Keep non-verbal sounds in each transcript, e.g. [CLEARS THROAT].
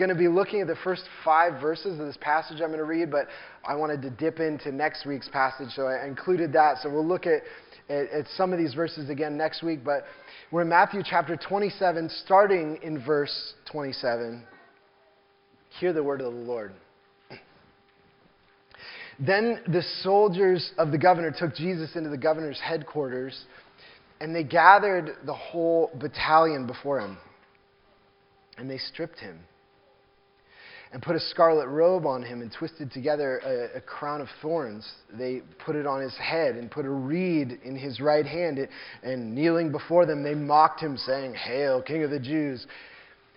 going to be looking at the first five verses of this passage I'm going to read, but I wanted to dip into next week's passage, so I included that. So we'll look at, at, at some of these verses again next week, but we're in Matthew chapter 27, starting in verse 27. Hear the word of the Lord. [CLEARS THROAT] Then the soldiers of the governor took Jesus into the governor's headquarters, and they gathered the whole battalion before him. And they stripped him and put a scarlet robe on him and twisted together a, a, crown of thorns. They put it on his head and put a reed in his right hand. And kneeling before them, they mocked him, saying, Hail, King of the Jews!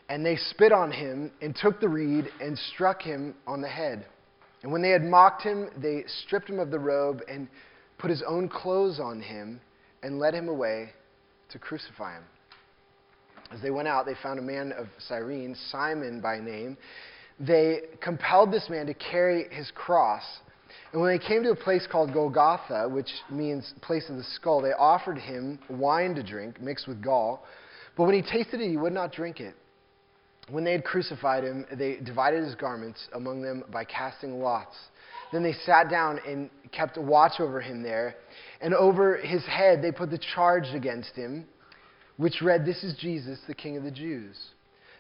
And they spit on him and took the reed and struck him on the head. And when they had mocked him, they stripped him of the robe and put his own clothes on him and led him away to crucify him. As they went out, they found a man of Cyrene, Simon by name. They compelled this man to carry his cross. And when they came to a place called Golgotha, which means place of the skull, they offered him wine to drink mixed with gall. But when he tasted it, he would not drink it. When they had crucified him, they divided his garments among them by casting lots. Then they sat down and kept watch over him there. And over his head they put the charge against him, which read, This is Jesus, the King of the Jews.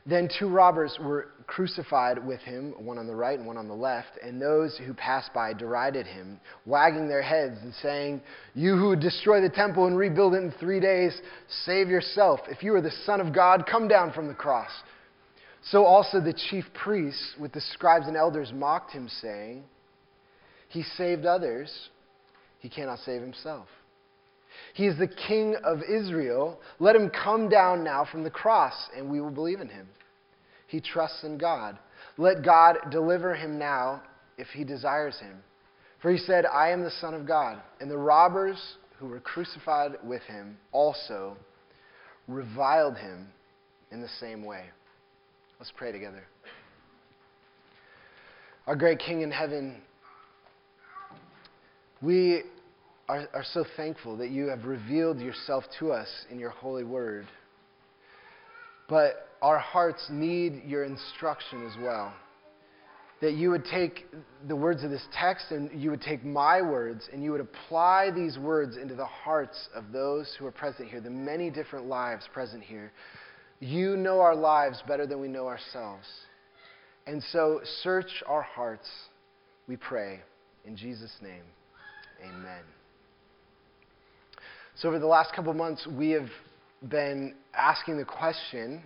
Then two robbers were crucified with him, one on the right and one on the left, and those who passed by derided him, wagging their heads and saying, You who destroy the temple and rebuild it in three days, save yourself. If you are the Son of God, come down from the cross. So also the chief priests with the scribes and elders mocked him, saying, He saved others, he cannot save himself. He is the King of Israel. Let him come down now from the cross, and we will believe in him. He trusts in God. Let God deliver him now if he desires him. For he said, I am the Son of God. And the robbers who were crucified with him also reviled him in the same way. Let's pray together. Our great King in heaven, we are, are so thankful that you have revealed yourself to us in your holy word. But our hearts need your instruction as well. That you would take the words of this text and you would take my words and you would apply these words into the hearts of those who are present here, the many different lives present here. You know our lives better than we know ourselves. And so search our hearts, we pray. In Jesus' name, amen. So, over the last couple months, we have been asking the question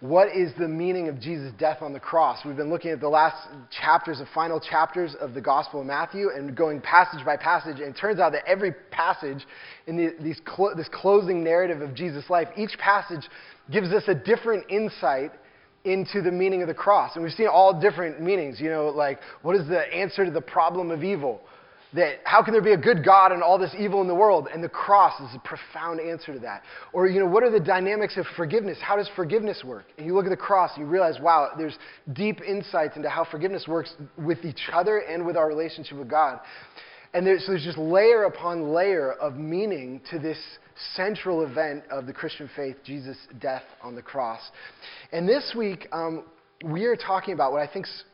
what is the meaning of Jesus' death on the cross? We've been looking at the last chapters, the final chapters of the Gospel of Matthew, and going passage by passage. And it turns out that every passage in the, these clo- this closing narrative of Jesus' life, each passage gives us a different insight into the meaning of the cross. And we've seen all different meanings. You know, like, what is the answer to the problem of evil? That how can there be a good God and all this evil in the world? And the cross is a profound answer to that. Or, you know, what are the dynamics of forgiveness? How does forgiveness work? And you look at the cross and you realize, wow, there's deep insights into how forgiveness works with each other and with our relationship with God. And there's, so there's just layer upon layer of meaning to this central event of the Christian faith, Jesus' death on the cross. And this week, um, we are talking about what I think is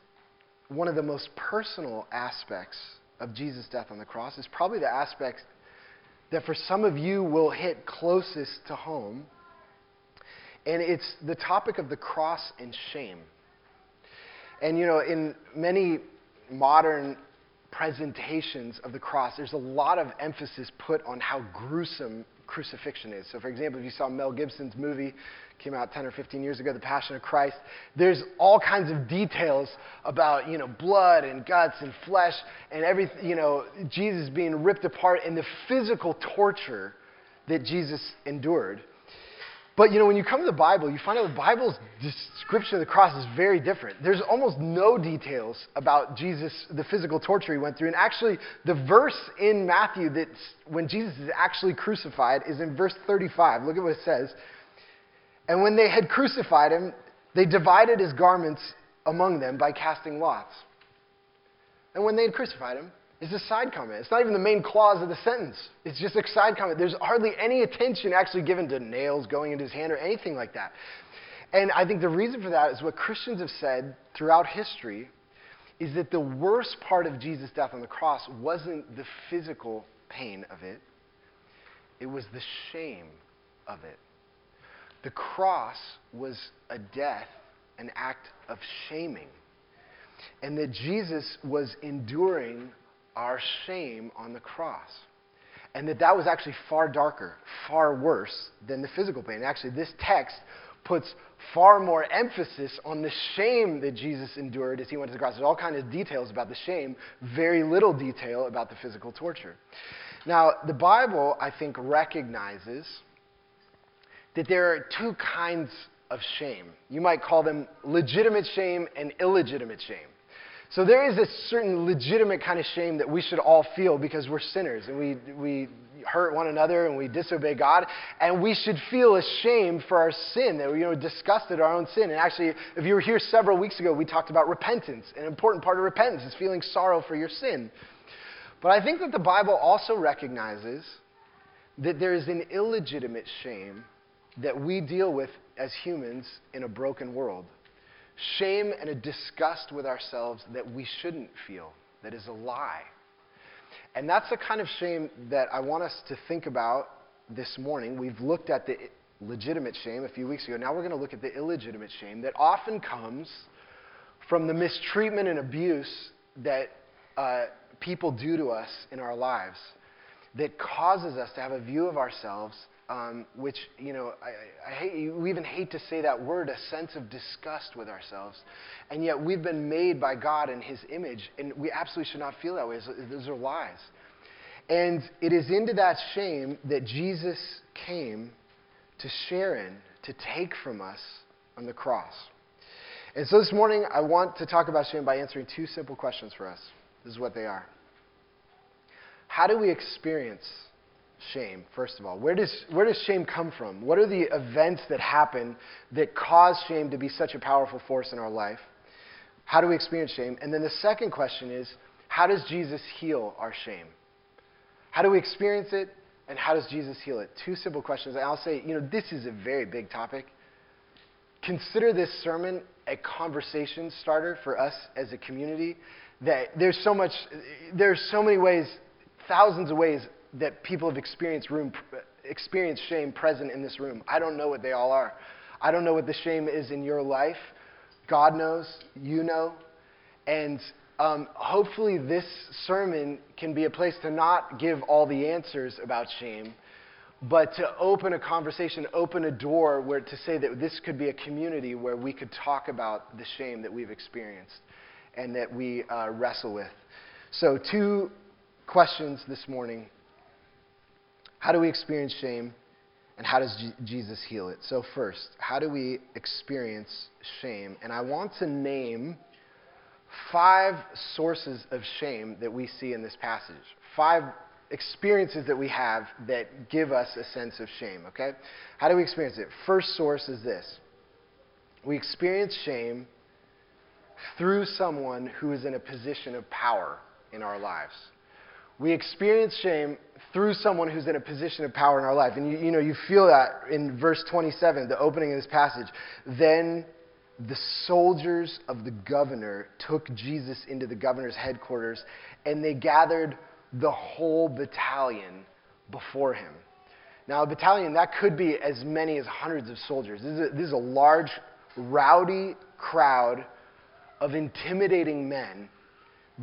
one of the most personal aspects of Jesus' death on the cross is probably the aspect that for some of you will hit closest to home. And it's the topic of the cross and shame. And, you know, in many modern presentations of the cross, there's a lot of emphasis put on how gruesome crucifixion is. So, for example, if you saw Mel Gibson's movie, came out 10 or 15 years ago, The Passion of Christ, there's all kinds of details about, you know, blood and guts and flesh and everything, you know, Jesus being ripped apart and the physical torture that Jesus endured. But you know, when you come to the Bible, you find out the Bible's description of the cross is very different. There's almost no details about Jesus, the physical torture he went through. And actually, the verse in Matthew that when Jesus is actually crucified is in verse 35. Look at what it says. And when they had crucified him, they divided his garments among them by casting lots. And when they had crucified him, is a side comment. It's not even the main clause of the sentence. It's just a side comment. There's hardly any attention actually given to nails going into his hand or anything like that. And I think the reason for that is what Christians have said throughout history is that the worst part of Jesus' death on the cross wasn't the physical pain of it, it was the shame of it. The cross was a death, an act of shaming. And that Jesus was enduring our shame on the cross. And that that was actually far darker, far worse than the physical pain. Actually, this text puts far more emphasis on the shame that Jesus endured as he went to the cross. There's all kinds of details about the shame, very little detail about the physical torture. Now, the Bible, I think, recognizes that there are two kinds of shame. You might call them legitimate shame and illegitimate shame. So there is a certain legitimate kind of shame that we should all feel because we're sinners and we, we hurt one another and we disobey God. And we should feel ashamed for our sin, that we you know, disgusted at our own sin. And actually, if you were here several weeks ago, we talked about repentance. An important part of repentance is feeling sorrow for your sin. But I think that the Bible also recognizes that there is an illegitimate shame that we deal with as humans in a broken world shame and a disgust with ourselves that we shouldn't feel, that is a lie. And that's the kind of shame that I want us to think about this morning. We've looked at the legitimate shame a few weeks ago. Now we're going to look at the illegitimate shame that often comes from the mistreatment and abuse that uh, people do to us in our lives that causes us to have a view of ourselves um, which, you know, I, I hate, we even hate to say that word, a sense of disgust with ourselves. And yet we've been made by God in His image, and we absolutely should not feel that way. Those are lies. And it is into that shame that Jesus came to share in, to take from us on the cross. And so this morning, I want to talk about shame by answering two simple questions for us. This is what they are. How do we experience shame, first of all? Where does, where does shame come from? What are the events that happen that cause shame to be such a powerful force in our life? How do we experience shame? And then the second question is how does Jesus heal our shame? How do we experience it? And how does Jesus heal it? Two simple questions. I'll say, you know, this is a very big topic. Consider this sermon a conversation starter for us as a community. That there's so much, there's so many ways, thousands of ways that people have experienced, room, experienced shame present in this room. I don't know what they all are. I don't know what the shame is in your life. God knows, you know. And um, hopefully, this sermon can be a place to not give all the answers about shame, but to open a conversation, open a door where to say that this could be a community where we could talk about the shame that we've experienced and that we uh, wrestle with. So, two questions this morning how do we experience shame? And how does Jesus heal it? So, first, how do we experience shame? And I want to name five sources of shame that we see in this passage. Five experiences that we have that give us a sense of shame, okay? How do we experience it? First source is this we experience shame through someone who is in a position of power in our lives. We experience shame through someone who's in a position of power in our life. And you, you know, you feel that in verse 27, the opening of this passage. Then the soldiers of the governor took Jesus into the governor's headquarters, and they gathered the whole battalion before him. Now, a battalion, that could be as many as hundreds of soldiers. This is a, this is a large, rowdy crowd of intimidating men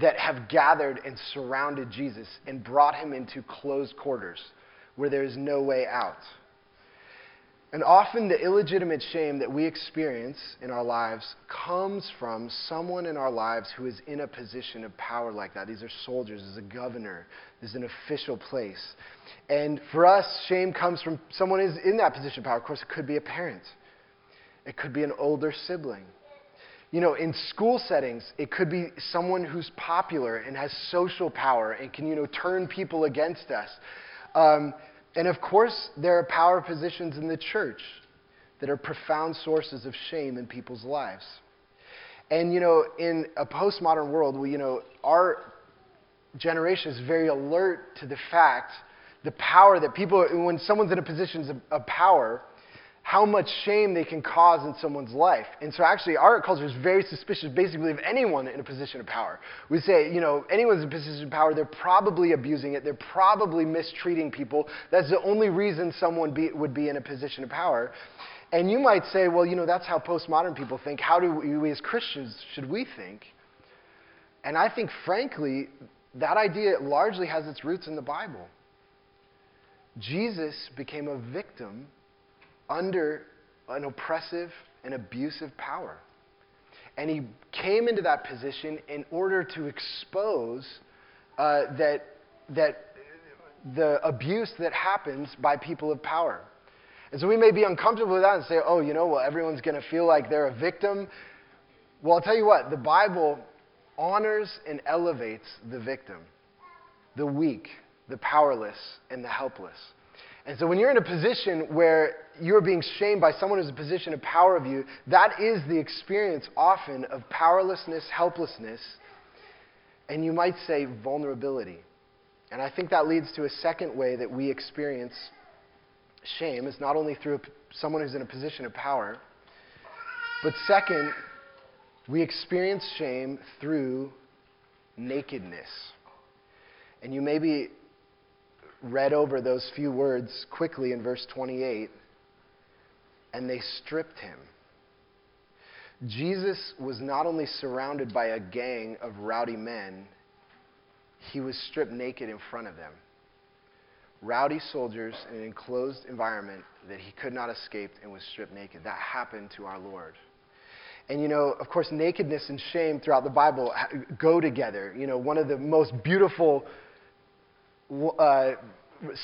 that have gathered and surrounded Jesus and brought him into closed quarters where there is no way out. And often the illegitimate shame that we experience in our lives comes from someone in our lives who is in a position of power like that. These are soldiers, there's a governor, there's an official place. And for us, shame comes from someone who's in that position of power. Of course, it could be a parent, it could be an older sibling, you know, in school settings, it could be someone who's popular and has social power and can, you know, turn people against us. Um, and of course, there are power positions in the church that are profound sources of shame in people's lives. And, you know, in a postmodern world, we, you know, our generation is very alert to the fact, the power that people, when someone's in a position of, of power, how much shame they can cause in someone's life. And so, actually, our culture is very suspicious, basically, of anyone in a position of power. We say, you know, anyone's in a position of power, they're probably abusing it, they're probably mistreating people. That's the only reason someone be, would be in a position of power. And you might say, well, you know, that's how postmodern people think. How do we, we as Christians, should we think? And I think, frankly, that idea largely has its roots in the Bible. Jesus became a victim under an oppressive and abusive power. And he came into that position in order to expose uh, that, that the abuse that happens by people of power. And so we may be uncomfortable with that and say, oh, you know, well, everyone's going to feel like they're a victim. Well, I'll tell you what, the Bible honors and elevates the victim, the weak, the powerless, and the helpless. And so when you're in a position where you're being shamed by someone who's in a position of power of you, that is the experience often of powerlessness, helplessness, and you might say vulnerability. And I think that leads to a second way that we experience shame is not only through someone who's in a position of power, but second, we experience shame through nakedness. And you maybe read over those few words quickly in verse 28 and they stripped him. Jesus was not only surrounded by a gang of rowdy men, he was stripped naked in front of them. Rowdy soldiers in an enclosed environment that he could not escape and was stripped naked. That happened to our Lord. And you know, of course, nakedness and shame throughout the Bible go together. You know, one of the most beautiful uh,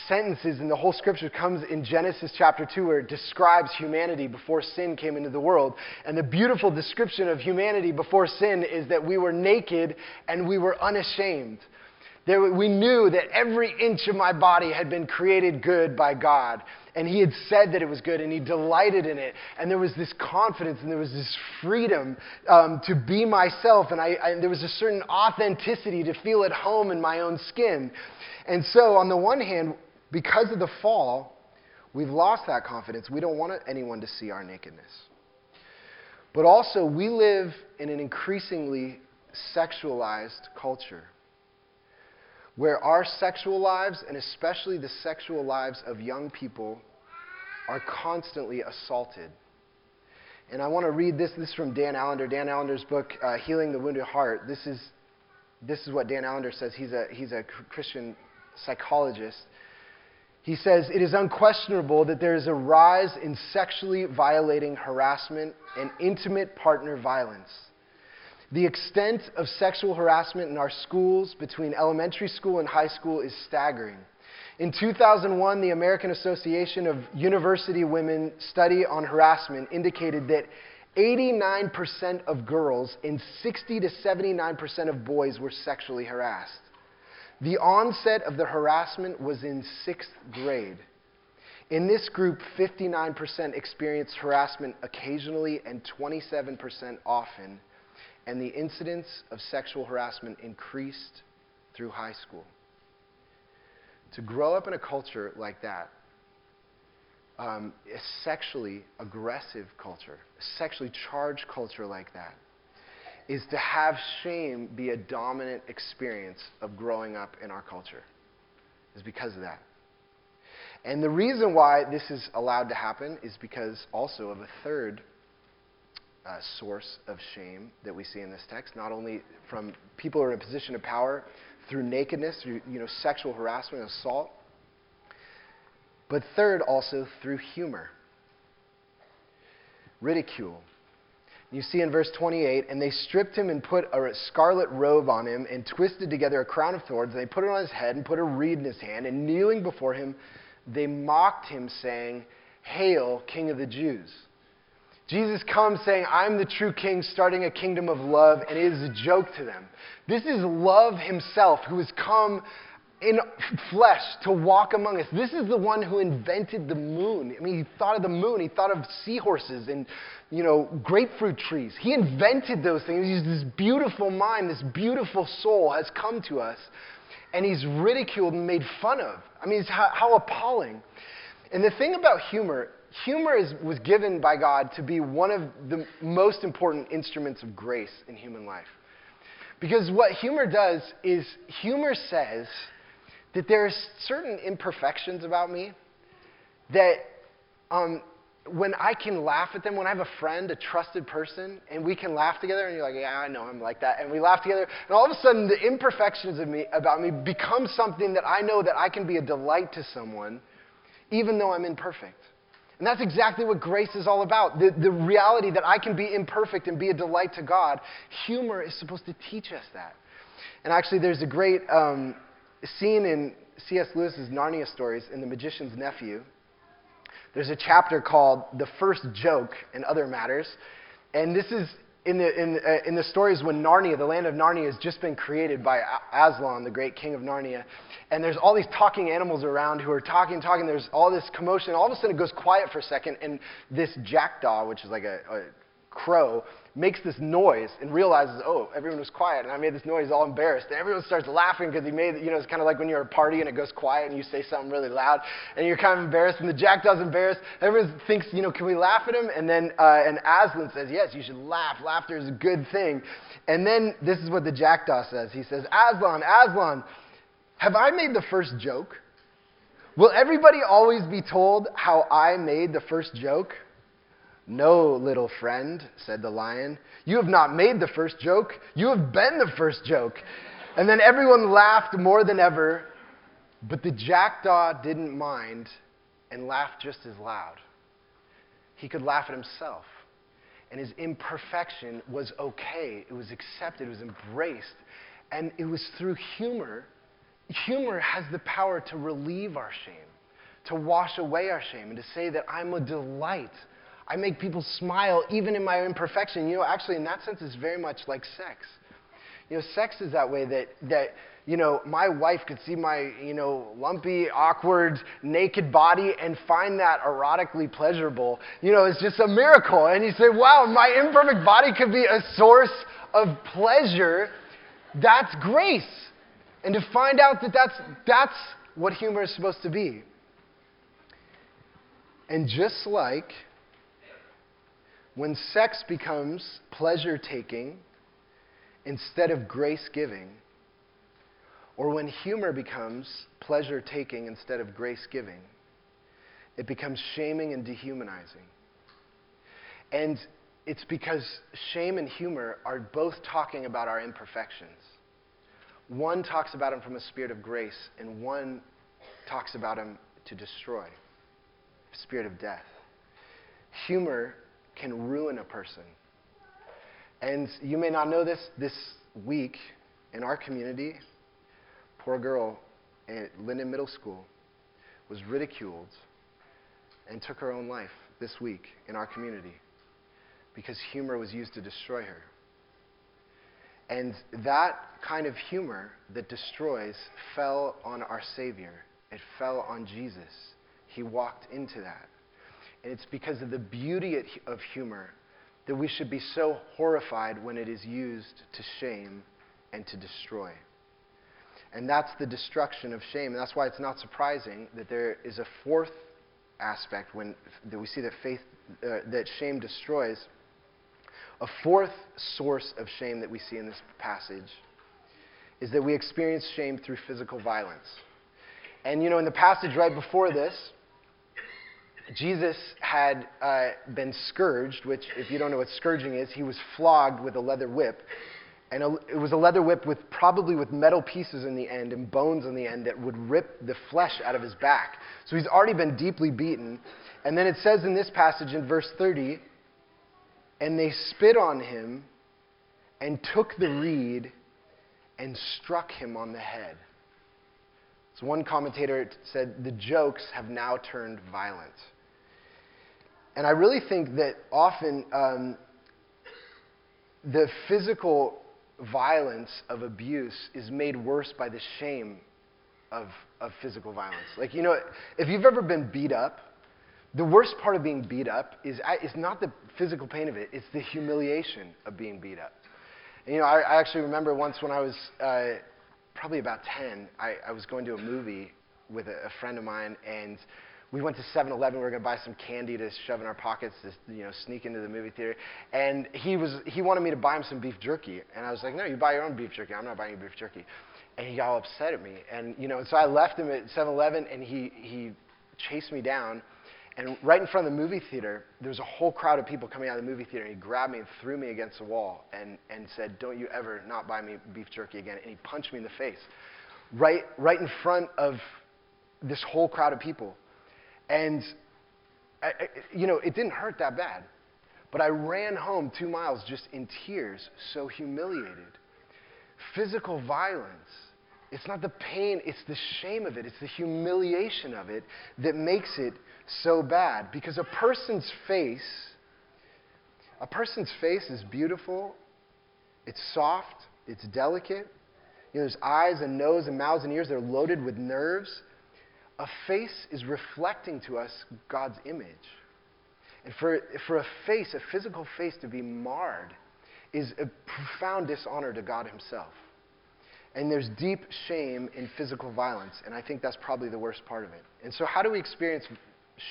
sentences in the whole scripture comes in Genesis chapter 2, where it describes humanity before sin came into the world. And the beautiful description of humanity before sin is that we were naked and we were unashamed. There, we knew that every inch of my body had been created good by God. And He had said that it was good, and He delighted in it. And there was this confidence, and there was this freedom um, to be myself. And I, I, there was a certain authenticity to feel at home in my own skin. And so, on the one hand, because of the fall, we've lost that confidence. We don't want anyone to see our nakedness. But also, we live in an increasingly sexualized culture where our sexual lives, and especially the sexual lives of young people, are constantly assaulted. And I want to read this. This is from Dan Allender. Dan Allender's book, uh, Healing the Wounded Heart. This is, this is what Dan Allender says. He's a, he's a Christian psychologist. He says, It is unquestionable that there is a rise in sexually violating harassment and intimate partner violence. The extent of sexual harassment in our schools between elementary school and high school is staggering. In 2001, the American Association of University Women study on harassment indicated that 89% of girls and 60 to 79% of boys were sexually harassed. The onset of the harassment was in sixth grade. In this group, 59% experienced harassment occasionally and 27% often, and the incidence of sexual harassment increased through high school. To grow up in a culture like that, um, a sexually aggressive culture, a sexually charged culture like that, is to have shame be a dominant experience of growing up in our culture. Is because of that. And the reason why this is allowed to happen is because also of a third uh, source of shame that we see in this text, not only from people who are in a position of power through nakedness, through you know, sexual harassment, assault, but third also through humor, ridicule, you see in verse 28, and they stripped him and put a scarlet robe on him and twisted together a crown of thorns. And they put it on his head and put a reed in his hand. And kneeling before him, they mocked him, saying, Hail, King of the Jews. Jesus comes saying, I'm the true king, starting a kingdom of love, and it is a joke to them. This is love himself who has come in flesh to walk among us. This is the one who invented the moon. I mean, he thought of the moon, he thought of seahorses and, you know, grapefruit trees. He invented those things. He's this beautiful mind, this beautiful soul has come to us, and he's ridiculed and made fun of. I mean, how, how appalling. And the thing about humor, humor is, was given by God to be one of the most important instruments of grace in human life. Because what humor does is humor says that there are certain imperfections about me that um, when I can laugh at them, when I have a friend, a trusted person, and we can laugh together, and you're like, yeah, I know I'm like that, and we laugh together, and all of a sudden the imperfections of me about me become something that I know that I can be a delight to someone, even though I'm imperfect. And that's exactly what grace is all about. The, the reality that I can be imperfect and be a delight to God. Humor is supposed to teach us that. And actually, there's a great um, scene in C.S. Lewis's Narnia stories in The Magician's Nephew. There's a chapter called The First Joke and Other Matters. And this is in the, in, uh, in the stories when Narnia, the land of Narnia, has just been created by Aslan, the great king of Narnia. And there's all these talking animals around who are talking, talking. There's all this commotion. All of a sudden, it goes quiet for a second, and this jackdaw, which is like a, a crow, makes this noise and realizes, oh, everyone was quiet, and I made this noise, all embarrassed. And everyone starts laughing because he made, you know, it's kind of like when you're at a party and it goes quiet and you say something really loud, and you're kind of embarrassed, and the jackdaw's embarrassed. Everyone thinks, you know, can we laugh at him? And then, uh, and Aslan says, yes, you should laugh. Laughter is a good thing. And then this is what the jackdaw says. He says, Aslan, Aslan, have I made the first joke? Will everybody always be told how I made the first joke? No, little friend, said the lion. You have not made the first joke. You have been the first joke. And then everyone laughed more than ever, but the jackdaw didn't mind and laughed just as loud. He could laugh at himself. And his imperfection was okay. It was accepted. It was embraced. And it was through humor. Humor has the power to relieve our shame, to wash away our shame, and to say that I'm a delight I make people smile even in my imperfection. You know, actually, in that sense, it's very much like sex. You know, sex is that way that, that you know, my wife could see my, you know, lumpy, awkward, naked body and find that erotically pleasurable. You know, it's just a miracle. And you say, wow, my imperfect body could be a source of pleasure. That's grace. And to find out that that's, that's what humor is supposed to be. And just like when sex becomes pleasure taking instead of grace giving, or when humor becomes pleasure taking instead of grace giving, it becomes shaming and dehumanizing. And it's because shame and humor are both talking about our imperfections. One talks about them from a spirit of grace, and one talks about them to destroy, spirit of death. Humor can ruin a person. And you may not know this, this week in our community, poor girl at Linden Middle School was ridiculed and took her own life this week in our community because humor was used to destroy her. And that kind of humor that destroys fell on our Savior. It fell on Jesus. He walked into that. And it's because of the beauty of humor that we should be so horrified when it is used to shame and to destroy. And that's the destruction of shame. And that's why it's not surprising that there is a fourth aspect when that we see that faith uh, that shame destroys. A fourth source of shame that we see in this passage is that we experience shame through physical violence. And you know, in the passage right before this, Jesus had uh, been scourged, which, if you don't know what scourging is, he was flogged with a leather whip. And a, it was a leather whip with probably with metal pieces in the end and bones on the end that would rip the flesh out of his back. So he's already been deeply beaten. And then it says in this passage in verse 30, and they spit on him and took the reed and struck him on the head. So one commentator said, the jokes have now turned violent. And I really think that often um, the physical violence of abuse is made worse by the shame of, of physical violence. Like, you know, if you've ever been beat up, the worst part of being beat up is, is not the physical pain of it, it's the humiliation of being beat up. And, you know, I, I actually remember once when I was uh, probably about 10, I, I was going to a movie with a, a friend of mine, and we went to 7-Eleven. We were going to buy some candy to shove in our pockets to you know sneak into the movie theater. And he was he wanted me to buy him some beef jerky, and I was like, no, you buy your own beef jerky. I'm not buying you beef jerky. And he got all upset at me. And you know, so I left him at 7-Eleven, and he he chased me down. And right in front of the movie theater, there was a whole crowd of people coming out of the movie theater. And he grabbed me and threw me against the wall and, and said, Don't you ever not buy me beef jerky again. And he punched me in the face, right, right in front of this whole crowd of people. And, I, I, you know, it didn't hurt that bad. But I ran home two miles just in tears, so humiliated. Physical violence. It's not the pain, it's the shame of it, it's the humiliation of it that makes it so bad. Because a person's face, a person's face is beautiful, it's soft, it's delicate. You know, there's eyes and nose and mouths and ears, they're loaded with nerves a face is reflecting to us God's image. And for, for a face, a physical face to be marred, is a profound dishonor to God Himself. And there's deep shame in physical violence, and I think that's probably the worst part of it. And so, how do we experience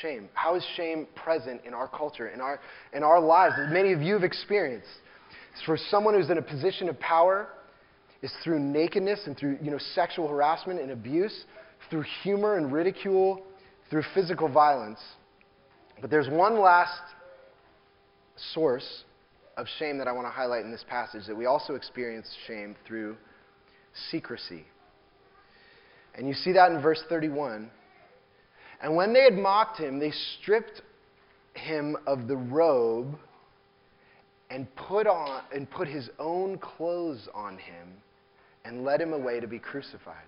shame? How is shame present in our culture, in our, in our lives that many of you have experienced? For someone who's in a position of power, is through nakedness and through you know, sexual harassment and abuse through humor and ridicule, through physical violence. But there's one last source of shame that I want to highlight in this passage that we also experience shame through secrecy. And you see that in verse 31. And when they had mocked him, they stripped him of the robe and put on and put his own clothes on him and led him away to be crucified.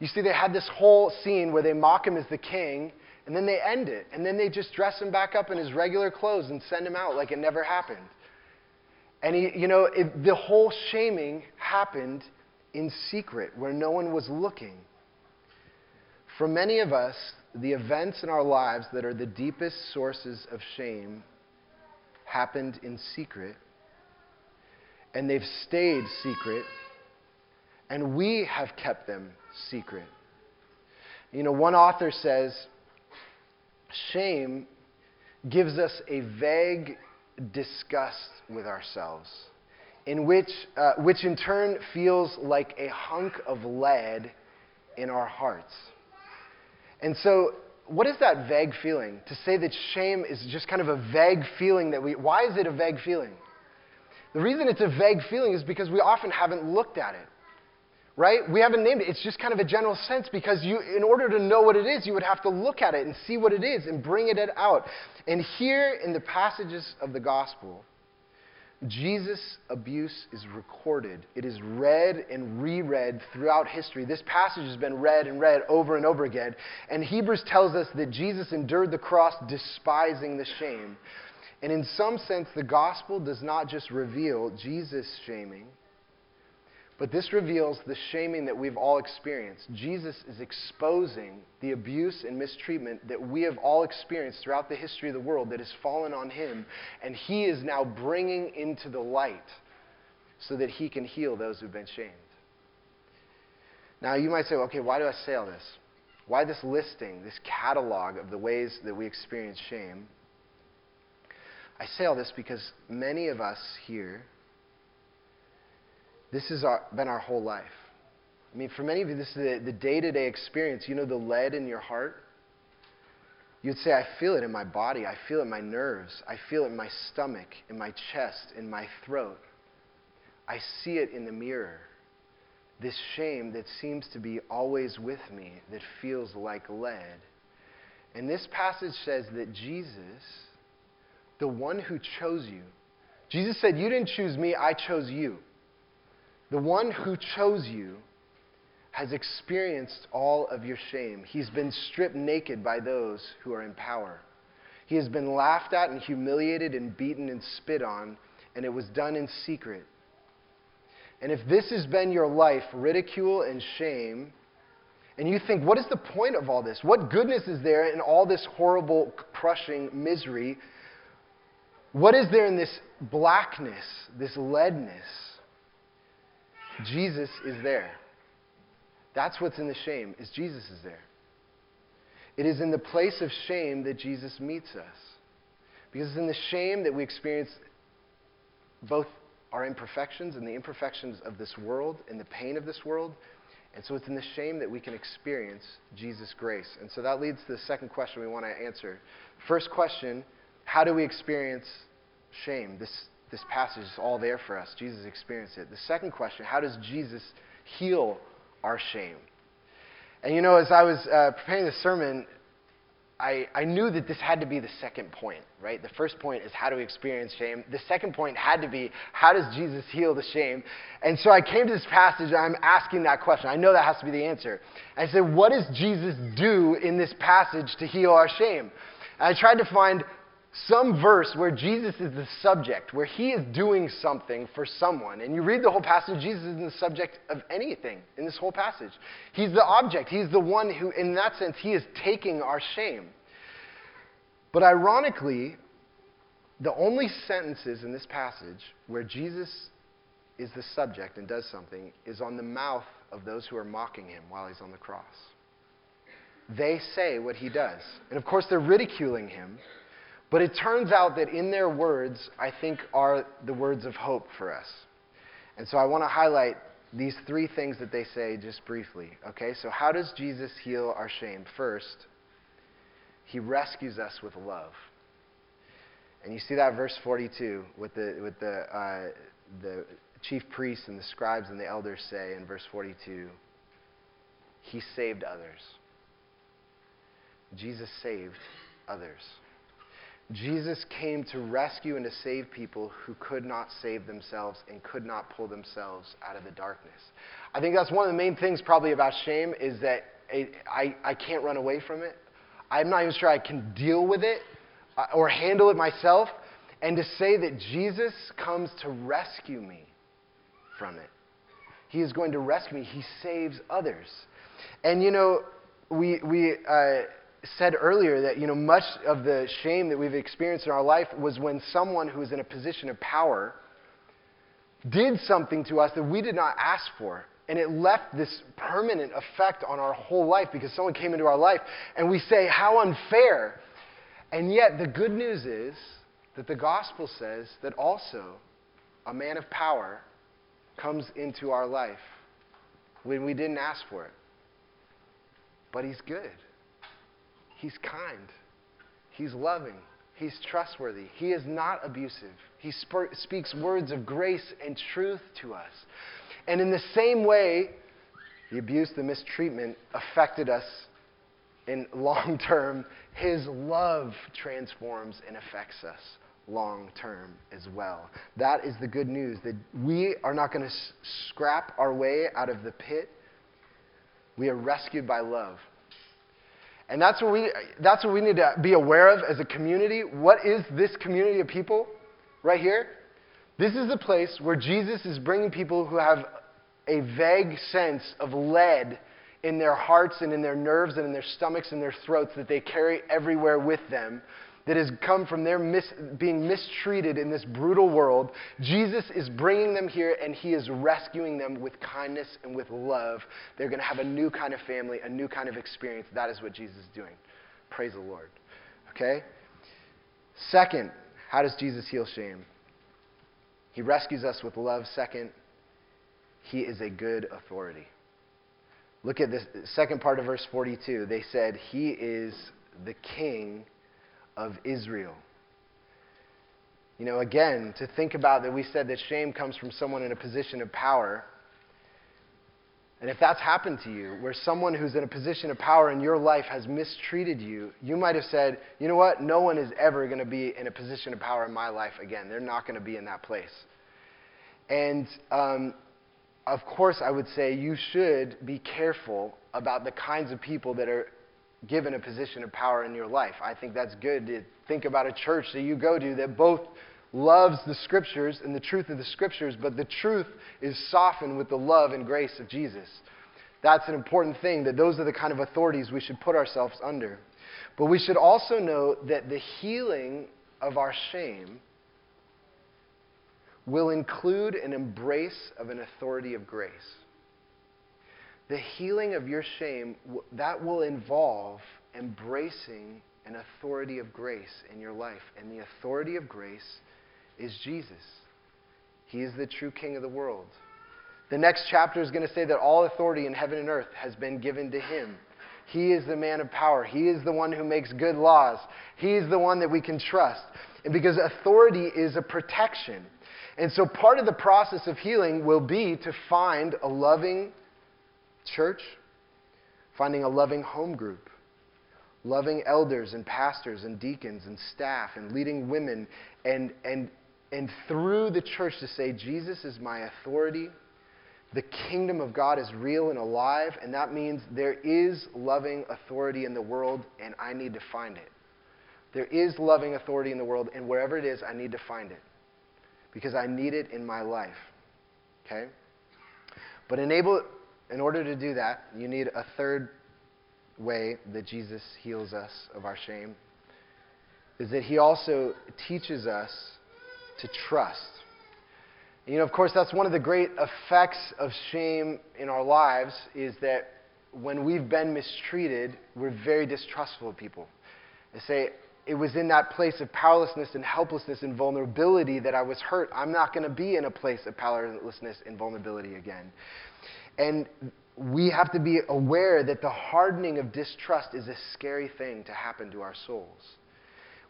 You see, they had this whole scene where they mock him as the king, and then they end it. And then they just dress him back up in his regular clothes and send him out like it never happened. And he, you know, it, the whole shaming happened in secret where no one was looking. For many of us, the events in our lives that are the deepest sources of shame happened in secret, and they've stayed secret, and we have kept them secret. You know, one author says shame gives us a vague disgust with ourselves, in which, uh, which in turn feels like a hunk of lead in our hearts. And so, what is that vague feeling? To say that shame is just kind of a vague feeling that we. Why is it a vague feeling? The reason it's a vague feeling is because we often haven't looked at it right? We haven't named it. It's just kind of a general sense because you, in order to know what it is, you would have to look at it and see what it is and bring it out. And here in the passages of the gospel, Jesus' abuse is recorded. It is read and reread throughout history. This passage has been read and read over and over again. And Hebrews tells us that Jesus endured the cross despising the shame. And in some sense, the gospel does not just reveal Jesus' shaming, but this reveals the shaming that we've all experienced. Jesus is exposing the abuse and mistreatment that we have all experienced throughout the history of the world that has fallen on him, and he is now bringing into the light so that he can heal those who've been shamed. Now, you might say, okay, why do I say all this? Why this listing, this catalog of the ways that we experience shame? I say all this because many of us here this has been our whole life. I mean, for many of you, this is the day to day experience. You know, the lead in your heart? You'd say, I feel it in my body. I feel it in my nerves. I feel it in my stomach, in my chest, in my throat. I see it in the mirror. This shame that seems to be always with me, that feels like lead. And this passage says that Jesus, the one who chose you, Jesus said, You didn't choose me, I chose you. The one who chose you has experienced all of your shame. He's been stripped naked by those who are in power. He has been laughed at and humiliated and beaten and spit on, and it was done in secret. And if this has been your life, ridicule and shame, and you think, what is the point of all this? What goodness is there in all this horrible, crushing misery? What is there in this blackness, this leadness? Jesus is there. That's what's in the shame, is Jesus is there. It is in the place of shame that Jesus meets us. Because it's in the shame that we experience both our imperfections and the imperfections of this world and the pain of this world. And so it's in the shame that we can experience Jesus' grace. And so that leads to the second question we want to answer. First question how do we experience shame? This, this passage is all there for us. Jesus experienced it. The second question how does Jesus heal our shame? And you know, as I was uh, preparing the sermon, I, I knew that this had to be the second point, right? The first point is how do we experience shame. The second point had to be how does Jesus heal the shame? And so I came to this passage and I'm asking that question. I know that has to be the answer. I said, what does Jesus do in this passage to heal our shame? And I tried to find some verse where Jesus is the subject, where he is doing something for someone. And you read the whole passage, Jesus isn't the subject of anything in this whole passage. He's the object. He's the one who, in that sense, he is taking our shame. But ironically, the only sentences in this passage where Jesus is the subject and does something is on the mouth of those who are mocking him while he's on the cross. They say what he does. And of course, they're ridiculing him. But it turns out that in their words, I think, are the words of hope for us. And so I want to highlight these three things that they say just briefly. Okay, so how does Jesus heal our shame? First, he rescues us with love. And you see that verse 42 with the, with the, uh, the chief priests and the scribes and the elders say in verse 42 He saved others. Jesus saved others. Jesus came to rescue and to save people who could not save themselves and could not pull themselves out of the darkness. I think that's one of the main things probably about shame is that I, I can't run away from it. I'm not even sure I can deal with it uh, or handle it myself. And to say that Jesus comes to rescue me from it. He is going to rescue me. He saves others. And you know, we, we, uh, said earlier that you know much of the shame that we've experienced in our life was when someone who was in a position of power did something to us that we did not ask for. And it left this permanent effect on our whole life because someone came into our life and we say how unfair. And yet the good news is that the gospel says that also a man of power comes into our life when we didn't ask for it. But he's good He's kind. He's loving. He's trustworthy. He is not abusive. He sp- speaks words of grace and truth to us. And in the same way, the abuse, the mistreatment affected us in long term. His love transforms and affects us long term as well. That is the good news that we are not going to s- scrap our way out of the pit. We are rescued by love. And that's what, we, that's what we need to be aware of as a community. What is this community of people right here? This is the place where Jesus is bringing people who have a vague sense of lead in their hearts and in their nerves and in their stomachs and their throats that they carry everywhere with them that has come from their mis- being mistreated in this brutal world. Jesus is bringing them here and he is rescuing them with kindness and with love. They're going to have a new kind of family, a new kind of experience. That is what Jesus is doing. Praise the Lord. Okay? Second, how does Jesus heal shame? He rescues us with love. Second, he is a good authority. Look at this second part of verse 42. They said, He is the king of Israel. You know, again, to think about that we said that shame comes from someone in a position of power. And if that's happened to you, where someone who's in a position of power in your life has mistreated you, you might have said, you know what? No one is ever going to be in a position of power in my life again. They're not going to be in that place. And um, of course, I would say you should be careful about the kinds of people that are given a position of power in your life. I think that's good to think about a church that you go to that both loves the scriptures and the truth of the scriptures, but the truth is softened with the love and grace of Jesus. That's an important thing, that those are the kind of authorities we should put ourselves under. But we should also know that the healing of our shame will include an embrace of an authority of grace. The healing of your shame, that will involve embracing an authority of grace in your life. And the authority of grace is Jesus. He is the true King of the world. The next chapter is going to say that all authority in heaven and earth has been given to him. He is the man of power. He is the one who makes good laws. He is the one that we can trust. And because authority is a protection. And so part of the process of healing will be to find a loving church, finding a loving home group, loving elders and pastors and deacons and staff and leading women and, and, and through the church to say, Jesus is my authority the kingdom of God is real and alive, and that means there is loving authority in the world, and I need to find it. There is loving authority in the world, and wherever it is, I need to find it because I need it in my life. Okay? But enable, in order to do that, you need a third way that Jesus heals us of our shame, is that he also teaches us to trust. You know, of course, that's one of the great effects of shame in our lives is that when we've been mistreated, we're very distrustful of people. They say, it was in that place of powerlessness and helplessness and vulnerability that I was hurt. I'm not going to be in a place of powerlessness and vulnerability again. And we have to be aware that the hardening of distrust is a scary thing to happen to our souls.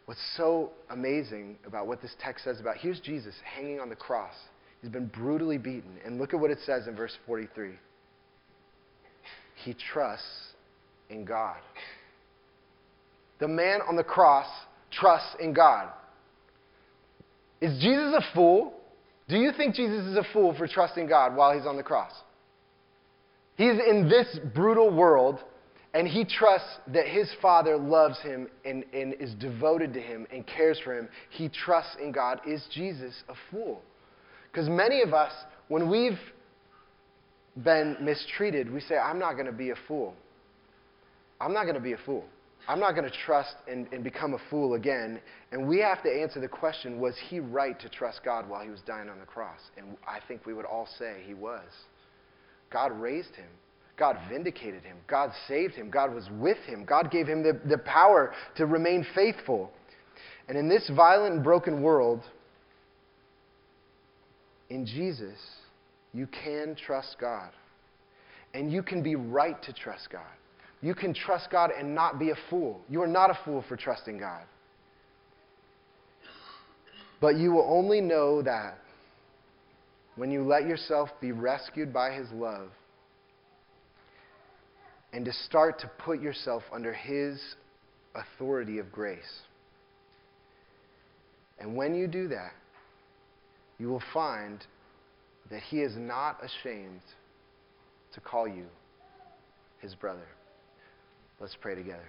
What's so amazing about what this text says about here's Jesus hanging on the cross. He's been brutally beaten. And look at what it says in verse 43. He trusts in God. The man on the cross trusts in God. Is Jesus a fool? Do you think Jesus is a fool for trusting God while he's on the cross? He's in this brutal world, and he trusts that his Father loves him and, and is devoted to him and cares for him. He trusts in God. Is Jesus a fool? Because many of us, when we've been mistreated, we say, I'm not going to be a fool. I'm not going to be a fool. I'm not going to trust and, and become a fool again. And we have to answer the question was he right to trust God while he was dying on the cross? And I think we would all say he was. God raised him. God vindicated him. God saved him. God was with him. God gave him the, the power to remain faithful. And in this violent and broken world, in Jesus, you can trust God. And you can be right to trust God. You can trust God and not be a fool. You are not a fool for trusting God. But you will only know that when you let yourself be rescued by His love and to start to put yourself under His authority of grace. And when you do that, you will find that he is not ashamed to call you his brother. Let's pray together.